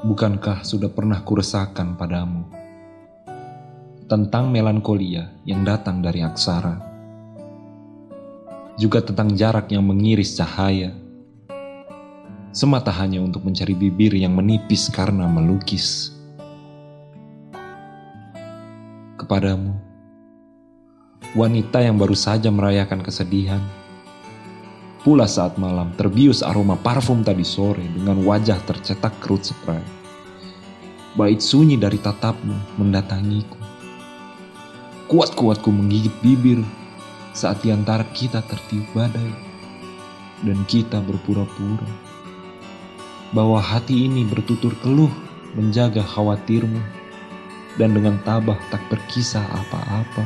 Bukankah sudah pernah kuresahkan padamu? Tentang melankolia yang datang dari aksara, juga tentang jarak yang mengiris cahaya, semata hanya untuk mencari bibir yang menipis karena melukis. Kepadamu, wanita yang baru saja merayakan kesedihan, Pula saat malam terbius aroma parfum tadi sore dengan wajah tercetak kerut spray. Bait sunyi dari tatapmu mendatangiku. Kuat-kuatku menggigit bibir saat di antara kita tertiup badai. Dan kita berpura-pura bahwa hati ini bertutur keluh menjaga khawatirmu dan dengan tabah tak berkisah apa-apa.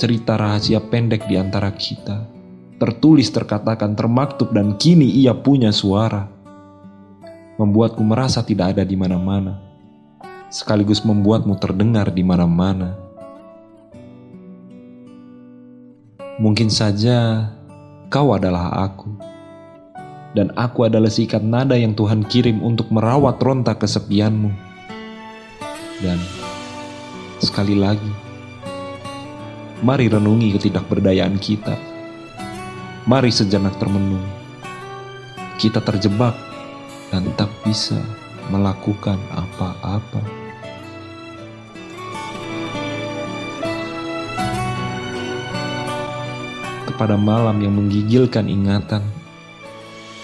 Cerita rahasia pendek di antara kita. Tertulis, terkatakan, termaktub, dan kini ia punya suara. Membuatku merasa tidak ada di mana-mana, sekaligus membuatmu terdengar di mana-mana. Mungkin saja kau adalah aku, dan aku adalah sikat nada yang Tuhan kirim untuk merawat ronta kesepianmu. Dan sekali lagi, Mari renungi ketidakberdayaan kita. Mari sejenak termenung. Kita terjebak dan tak bisa melakukan apa-apa. Kepada malam yang menggigilkan ingatan,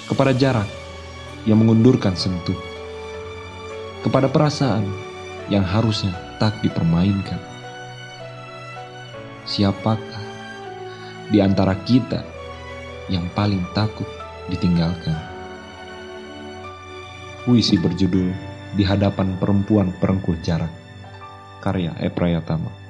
kepada jarak yang mengundurkan sentuh, kepada perasaan yang harusnya tak dipermainkan siapakah di antara kita yang paling takut ditinggalkan? Puisi berjudul Di Hadapan Perempuan Perengkuh Jarak, karya Eprayatama.